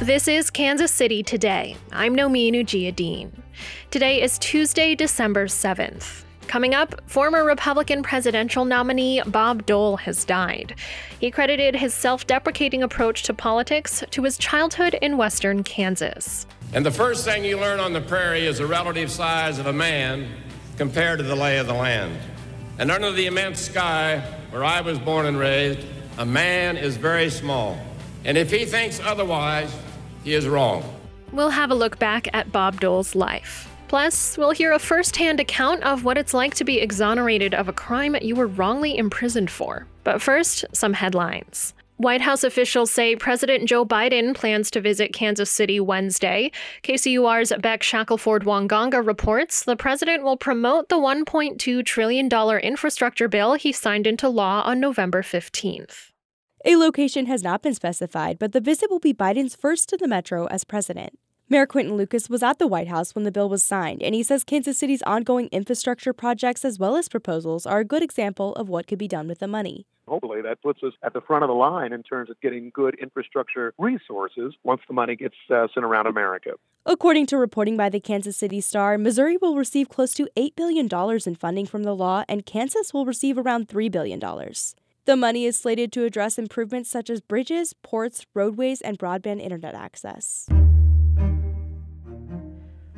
This is Kansas City Today. I'm Nomin Ujiyediin. Today is Tuesday, December 7th. Coming up, former Republican presidential nominee Bob Dole has died. He credited his self deprecating approach to politics to his childhood in western Kansas. And the first thing you learn on the prairie is the relative size of a man compared to the lay of the land. And under the immense sky where I was born and raised, a man is very small. And if he thinks otherwise, he is wrong. We'll have a look back at Bob Dole's life. Plus, we'll hear a first hand account of what it's like to be exonerated of a crime you were wrongly imprisoned for. But first, some headlines. White House officials say President Joe Biden plans to visit Kansas City Wednesday. KCUR's Beck Shackelford Wanganga reports the president will promote the $1.2 trillion infrastructure bill he signed into law on November 15th. A location has not been specified, but the visit will be Biden's first to the metro as president. Mayor Quinton Lucas was at the White House when the bill was signed, and he says Kansas City's ongoing infrastructure projects as well as proposals are a good example of what could be done with the money. Hopefully, that puts us at the front of the line in terms of getting good infrastructure resources once the money gets uh, sent around America. According to reporting by the Kansas City Star, Missouri will receive close to $8 billion in funding from the law, and Kansas will receive around $3 billion. The money is slated to address improvements such as bridges, ports, roadways, and broadband internet access.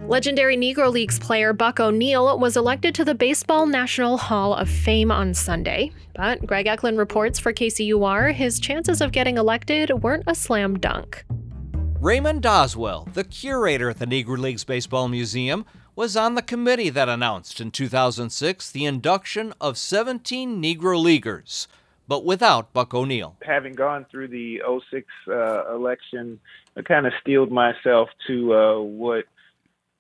Legendary Negro Leagues player Buck O'Neil was elected to the Baseball National Hall of Fame on Sunday, but Greg Echlin reports for KCUR his chances of getting elected weren't a slam dunk. Raymond Doswell, the curator at the Negro Leagues Baseball Museum, was on the committee that announced in 2006 the induction of 17 Negro Leaguers but without Buck O'Neil. Having gone through the 06 uh, election, I kind of steeled myself to uh, what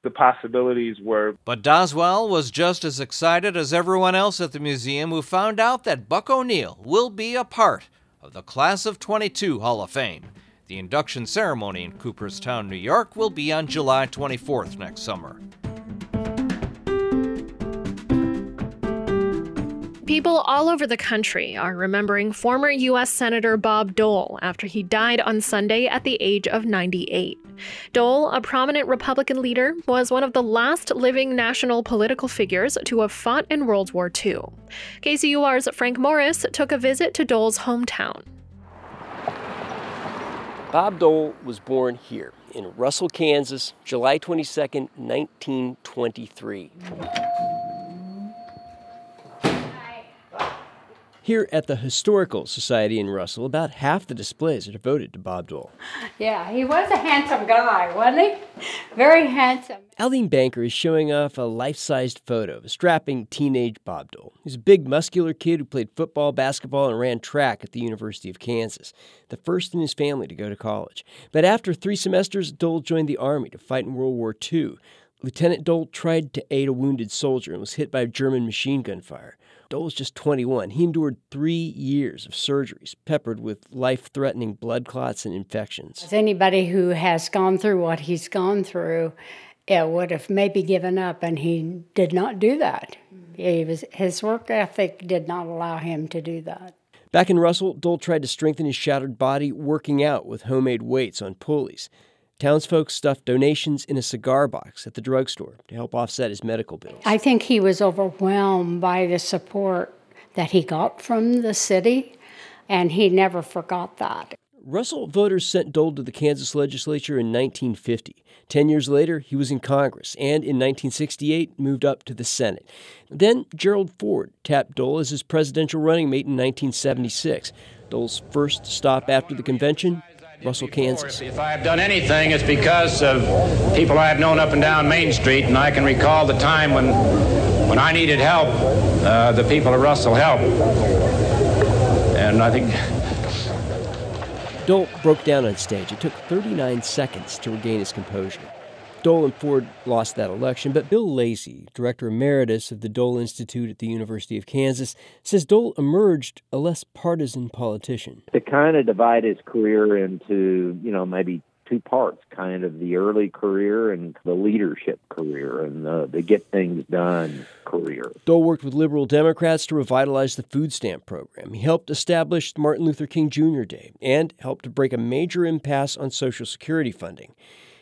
the possibilities were. But Doswell was just as excited as everyone else at the museum who found out that Buck O'Neil will be a part of the Class of 22 Hall of Fame. The induction ceremony in Cooperstown, New York will be on July 24th next summer. People all over the country are remembering former U.S. Senator Bob Dole after he died on Sunday at the age of 98. Dole, a prominent Republican leader, was one of the last living national political figures to have fought in World War II. KCUR's Frank Morris took a visit to Dole's hometown. Bob Dole was born here in Russell, Kansas, July 22, 1923. Here at the Historical Society in Russell, about half the displays are devoted to Bob Dole. Yeah, he was a handsome guy, wasn't he? Very handsome. Aldine Banker is showing off a life sized photo of a strapping teenage Bob Dole. He's a big, muscular kid who played football, basketball, and ran track at the University of Kansas, the first in his family to go to college. But after three semesters, Dole joined the Army to fight in World War II. Lieutenant Dole tried to aid a wounded soldier and was hit by German machine gun fire. Dole was just 21. He endured three years of surgeries, peppered with life threatening blood clots and infections. As anybody who has gone through what he's gone through, would have maybe given up, and he did not do that. He was, his work ethic did not allow him to do that. Back in Russell, Dole tried to strengthen his shattered body working out with homemade weights on pulleys. Townsfolk stuffed donations in a cigar box at the drugstore to help offset his medical bills. I think he was overwhelmed by the support that he got from the city, and he never forgot that. Russell voters sent Dole to the Kansas legislature in 1950. Ten years later, he was in Congress, and in 1968 moved up to the Senate. Then Gerald Ford tapped Dole as his presidential running mate in 1976. Dole's first stop after the convention Russell, Kansas. If I have done anything, it's because of people I have known up and down Main Street, and I can recall the time when, when I needed help, uh, the people of Russell helped. And I think. Dole broke down on stage. It took 39 seconds to regain his composure. Dole and Ford lost that election, but Bill Lacy, director emeritus of the Dole Institute at the University of Kansas, says Dole emerged a less partisan politician. To kind of divide his career into, you know, maybe two parts, kind of the early career and the leadership career and the, the get things done career. Dole worked with liberal Democrats to revitalize the food stamp program. He helped establish Martin Luther King Jr. Day and helped to break a major impasse on Social Security funding.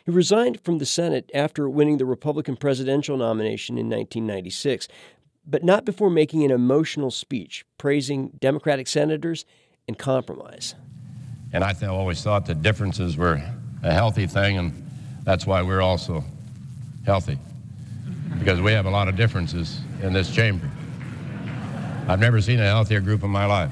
He resigned from the Senate after winning the Republican presidential nomination in 1996, but not before making an emotional speech praising Democratic senators and compromise. And I th- always thought that differences were a healthy thing, and that's why we're also healthy, because we have a lot of differences in this chamber. I've never seen a healthier group in my life.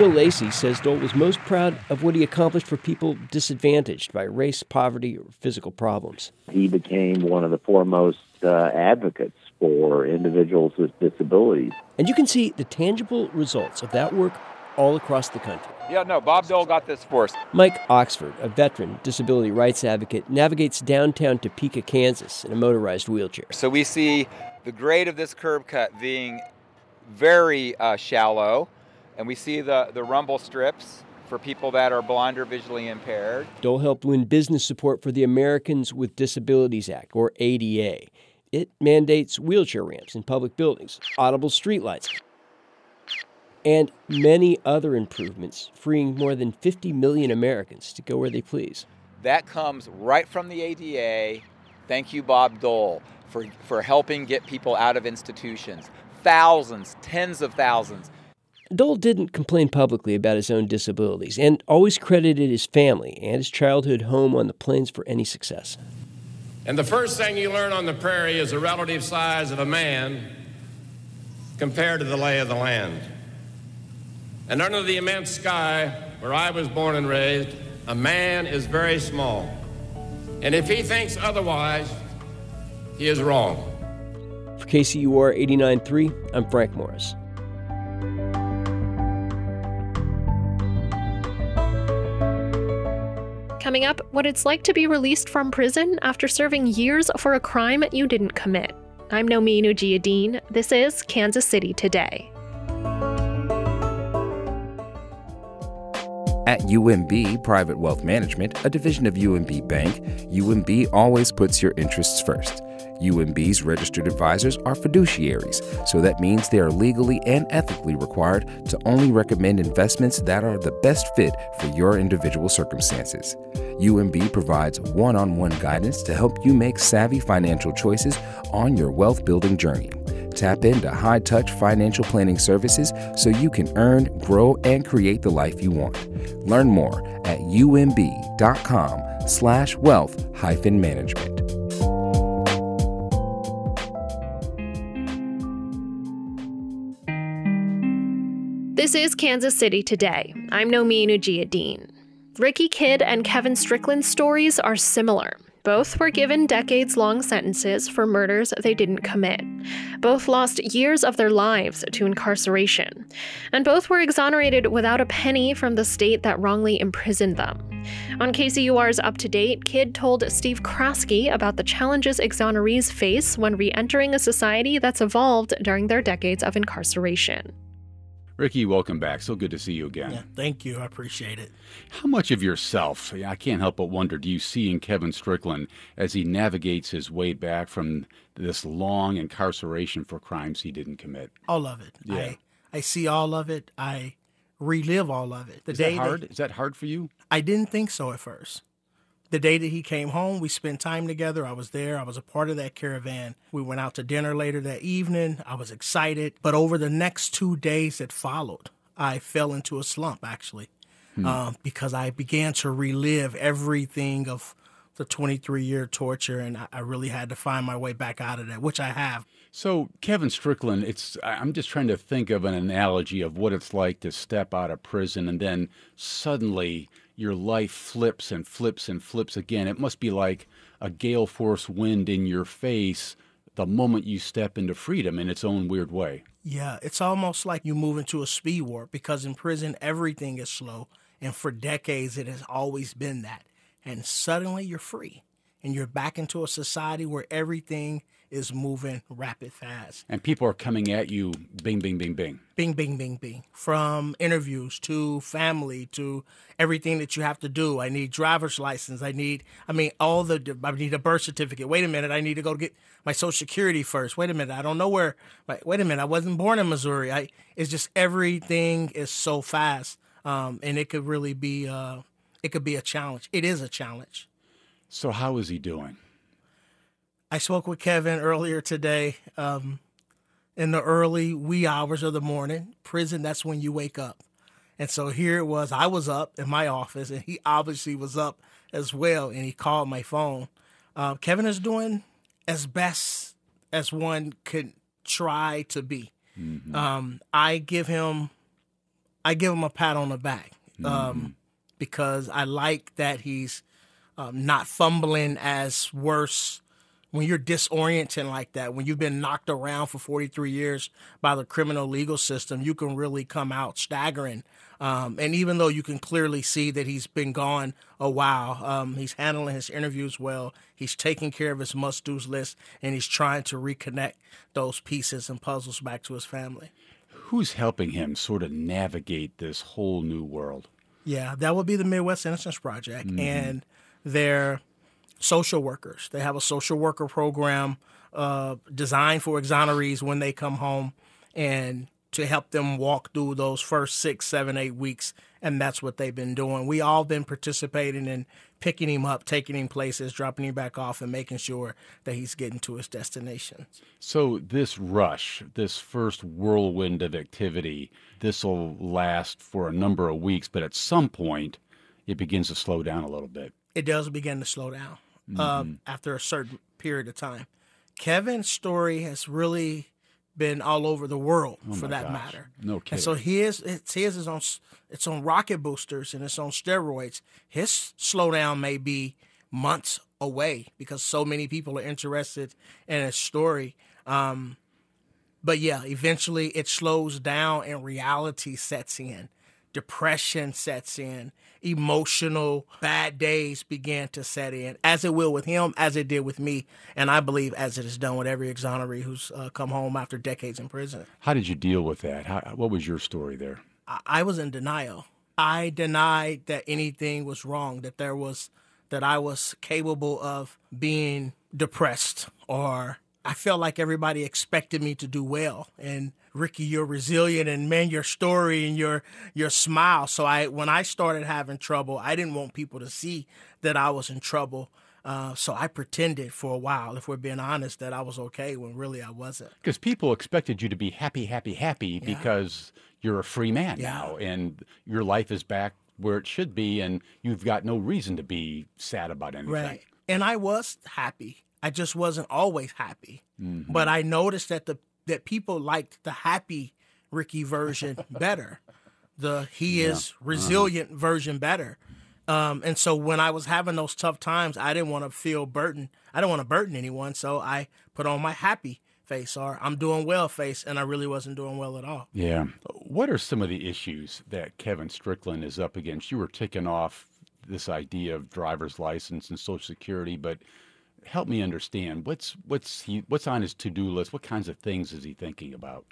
Bill Lacy says Dole was most proud of what he accomplished for people disadvantaged by race, poverty, or physical problems. He became one of the foremost uh, advocates for individuals with disabilities. And you can see the tangible results of that work all across the country. Yeah, no, Bob Dole got this for us. Mike Oxford, a veteran disability rights advocate, navigates downtown Topeka, Kansas in a motorized wheelchair. So we see the grade of this curb cut being very uh, shallow, and we see the, the rumble strips for people that are blind or visually impaired. Dole helped win business support for the Americans with Disabilities Act, or ADA. It mandates wheelchair ramps in public buildings, audible streetlights, and many other improvements, freeing more than 50 million Americans to go where they please. That comes right from the ADA. Thank you, Bob Dole, for, for helping get people out of institutions. Thousands, tens of thousands. Dole didn't complain publicly about his own disabilities and always credited his family and his childhood home on the plains for any success. And the first thing you learn on the prairie is the relative size of a man compared to the lay of the land. And under the immense sky where I was born and raised, a man is very small. And if he thinks otherwise, he is wrong. For KCUR 89.3, I'm Frank Morris. Coming up, what it's like to be released from prison after serving years for a crime you didn't commit. I'm Nomin Ujiyediin. This is Kansas City Today. At UMB Private Wealth Management, a division of UMB Bank, UMB always puts your interests first. UMB's registered advisors are fiduciaries, so that means they are legally and ethically required to only recommend investments that are the best fit for your individual circumstances. UMB provides one on one guidance to help you make savvy financial choices on your wealth building journey. Tap into high touch financial planning services so you can earn, grow, and create the life you want. Learn more at umb.com slash wealth hyphen management. This is Kansas City Today. I'm Nomin Ujiyediin. Ricky Kidd and Kevin Strickland's stories are similar. Both were given decades long sentences for murders they didn't commit. Both lost years of their lives to incarceration. And both were exonerated without a penny from the state that wrongly imprisoned them. On KCUR's Up to Date, Kidd told Steve Kraske about the challenges exonerees face when re entering a society that's evolved during their decades of incarceration. Ricky, welcome back. So good to see you again. Yeah, thank you. I appreciate it. How much of yourself, I can't help but wonder, do you see in Kevin Strickland as he navigates his way back from this long incarceration for crimes he didn't commit? All of it. Yeah. I, I see all of it. I relive all of it. The Is day that hard? That, Is that hard for you? I didn't think so at first. The day that he came home, we spent time together. I was there. I was a part of that caravan. We went out to dinner later that evening. I was excited. But over the next two days that followed, I fell into a slump, actually, hmm. um, because I began to relive everything of the 23 year torture, and I really had to find my way back out of that, which I have. So, Kevin Strickland, it's I'm just trying to think of an analogy of what it's like to step out of prison and then suddenly your life flips and flips and flips again. It must be like a gale force wind in your face the moment you step into freedom in its own weird way. Yeah, it's almost like you move into a speed warp because in prison everything is slow and for decades it has always been that. And suddenly you're free and you're back into a society where everything is moving rapid fast. And people are coming at you, bing, bing, bing, bing. Bing, bing, bing, bing. From interviews to family to everything that you have to do. I need driver's license. I need, I mean, all the, I need a birth certificate. Wait a minute, I need to go get my social security first. Wait a minute, I don't know where, wait a minute, I wasn't born in Missouri. I, it's just everything is so fast. Um, and it could really be, uh, it could be a challenge. It is a challenge. So, how is he doing? I spoke with Kevin earlier today. Um, in the early wee hours of the morning, prison, that's when you wake up. And so here it was. I was up in my office, and he obviously was up as well. And he called my phone. Uh, Kevin is doing as best as one could try to be. Mm-hmm. Um, I give him, I give him a pat on the back um, mm-hmm. because I like that he's um, not fumbling as worse when you're disorienting like that, when you've been knocked around for 43 years by the criminal legal system, you can really come out staggering. Um, and even though you can clearly see that he's been gone a while, um, he's handling his interviews well. He's taking care of his must do's list, and he's trying to reconnect those pieces and puzzles back to his family. Who's helping him sort of navigate this whole new world? Yeah, that would be the Midwest Innocence Project. Mm-hmm. And they're social workers. They have a social worker program uh, designed for exonerees when they come home and to help them walk through those first six, seven, eight weeks. And that's what they've been doing. We all been participating in picking him up, taking him places, dropping him back off, and making sure that he's getting to his destination. So this rush, this first whirlwind of activity, this will last for a number of weeks, but at some point it begins to slow down a little bit. It does begin to slow down mm-hmm. um, after a certain period of time. Kevin's story has really been all over the world oh for that gosh. matter. No kidding. And so his it's his is on it's on rocket boosters and it's on steroids. His slowdown may be months away because so many people are interested in his story. Um, but yeah, eventually it slows down and reality sets in depression sets in, emotional bad days begin to set in, as it will with him, as it did with me, and I believe as it has done with every exoneree who's uh, come home after decades in prison. How did you deal with that? How, what was your story there? I, I was in denial. I denied that anything was wrong, that there was, that I was capable of being depressed or I felt like everybody expected me to do well. And Ricky, you're resilient and man, your story and your your smile. So I when I started having trouble, I didn't want people to see that I was in trouble. Uh, so I pretended for a while, if we're being honest, that I was okay when really I wasn't. Because people expected you to be happy, happy, happy yeah. because you're a free man yeah. now and your life is back where it should be and you've got no reason to be sad about anything. Right. And I was happy. I just wasn't always happy. Mm-hmm. But I noticed that the that people liked the happy Ricky version better. The he yeah. is uh-huh. resilient uh-huh. version better. Um, and so when I was having those tough times, I didn't want to feel burden. I didn't want to burden anyone, so I put on my happy face or I'm doing well face, and I really wasn't doing well at all. Yeah. What are some of the issues that Kevin Strickland is up against? You were ticking off this idea of driver's license and Social Security, but help me understand what's what's he what's on his to-do list what kinds of things is he thinking about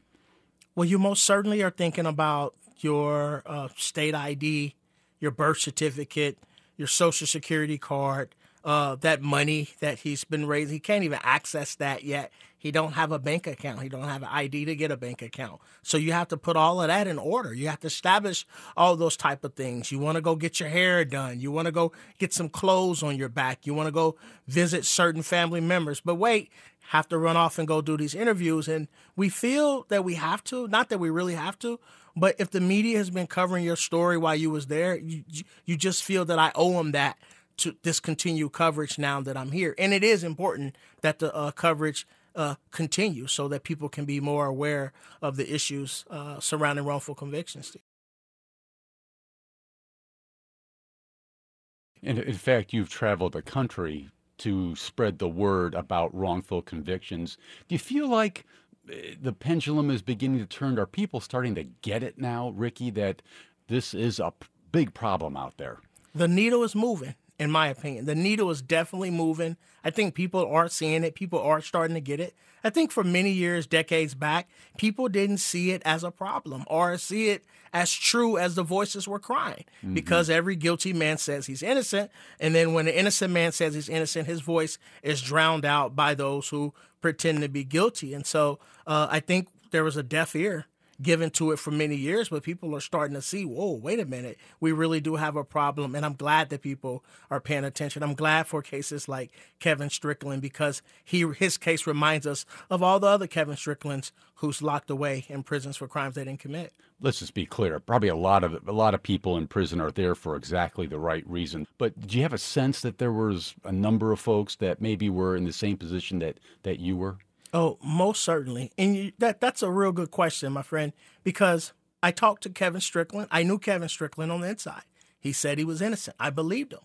well you most certainly are thinking about your uh, state id your birth certificate your social security card uh, that money that he's been raising. He can't even access that yet. He don't have a bank account. He don't have an ID to get a bank account. So you have to put all of that in order. You have to establish all those type of things. You want to go get your hair done. You want to go get some clothes on your back. You want to go visit certain family members. But wait, have to run off and go do these interviews. And we feel that we have to, not that we really have to, but if the media has been covering your story while you was there, you you just feel that I owe them that to discontinue coverage now that I'm here. And it is important that the uh, coverage uh, continue so that people can be more aware of the issues uh, surrounding wrongful convictions. And in fact, you've traveled the country to spread the word about wrongful convictions. Do you feel like eh, the pendulum is beginning to turn? Are people starting to get it now, Ricky, that this is a big problem out there? The needle is moving in my opinion. The needle is definitely moving. I think people are seeing it. People are starting to get it. I think for many years, decades back, people didn't see it as a problem or see it as true as the voices were crying mm-hmm. because every guilty man says he's innocent. And then when an innocent man says he's innocent, his voice is drowned out by those who pretend to be guilty. And so uh, I think there was a deaf ear given to it for many years, but people are starting to see, whoa, wait a minute, we really do have a problem. And I'm glad that people are paying attention. I'm glad for cases like Kevin Strickland because he his case reminds us of all the other Kevin Stricklands who's locked away in prisons for crimes they didn't commit. Let's just be clear. Probably a lot of a lot of people in prison are there for exactly the right reason. But did you have a sense that there was a number of folks that maybe were in the same position that that you were? Oh, most certainly. And you, that that's a real good question, my friend, because I talked to Kevin Strickland. I knew Kevin Strickland on the inside. He said he was innocent. I believed him.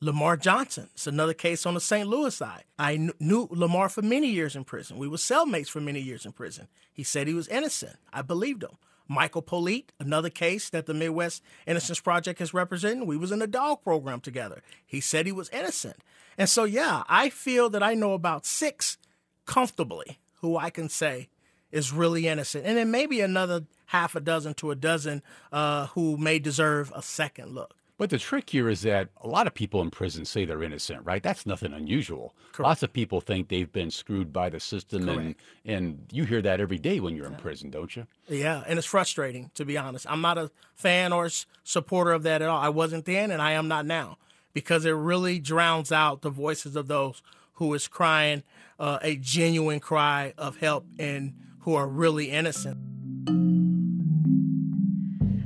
Lamar Johnson. It's another case on the St. Louis side. I kn- knew Lamar for many years in prison. We were cellmates for many years in prison. He said he was innocent. I believed him. Michael Politte, another case that the Midwest Innocence Project is representing. We was in a dog program together. He said he was innocent. And so yeah, I feel that I know about six comfortably who I can say is really innocent. And then maybe another half a dozen to a dozen uh, who may deserve a second look. But the trick here is that a lot of people in prison say they're innocent, right? That's nothing unusual. Correct. Lots of people think they've been screwed by the system, and and you hear that every day when you're yeah. in prison, don't you? Yeah, and it's frustrating to be honest. I'm not a fan or supporter of that at all. I wasn't then, and I am not now, because it really drowns out the voices of those who is crying uh, a genuine cry of help and who are really innocent.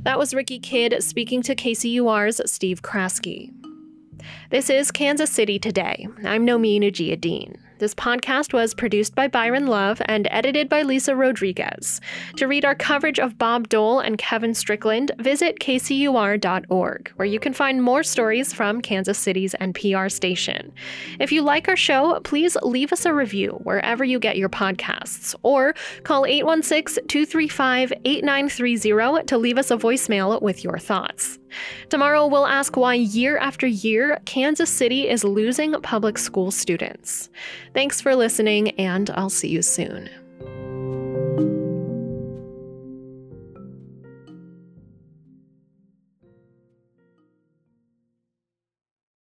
That was Ricky Kidd speaking to KCUR's Steve Kraske. This is Kansas City Today. I'm Nomin Ujiyediin. This podcast was produced by Byron Love and edited by Lisa Rodriguez. To read our coverage of Bob Dole and Kevin Strickland, visit kcur.org, where you can find more stories from Kansas City's NPR station. If you like our show, please leave us a review wherever you get your podcasts, or call 816 235 8930 to leave us a voicemail with your thoughts. Tomorrow, we'll ask why year after year, Kansas City is losing public school students. Thanks for listening, and I'll see you soon.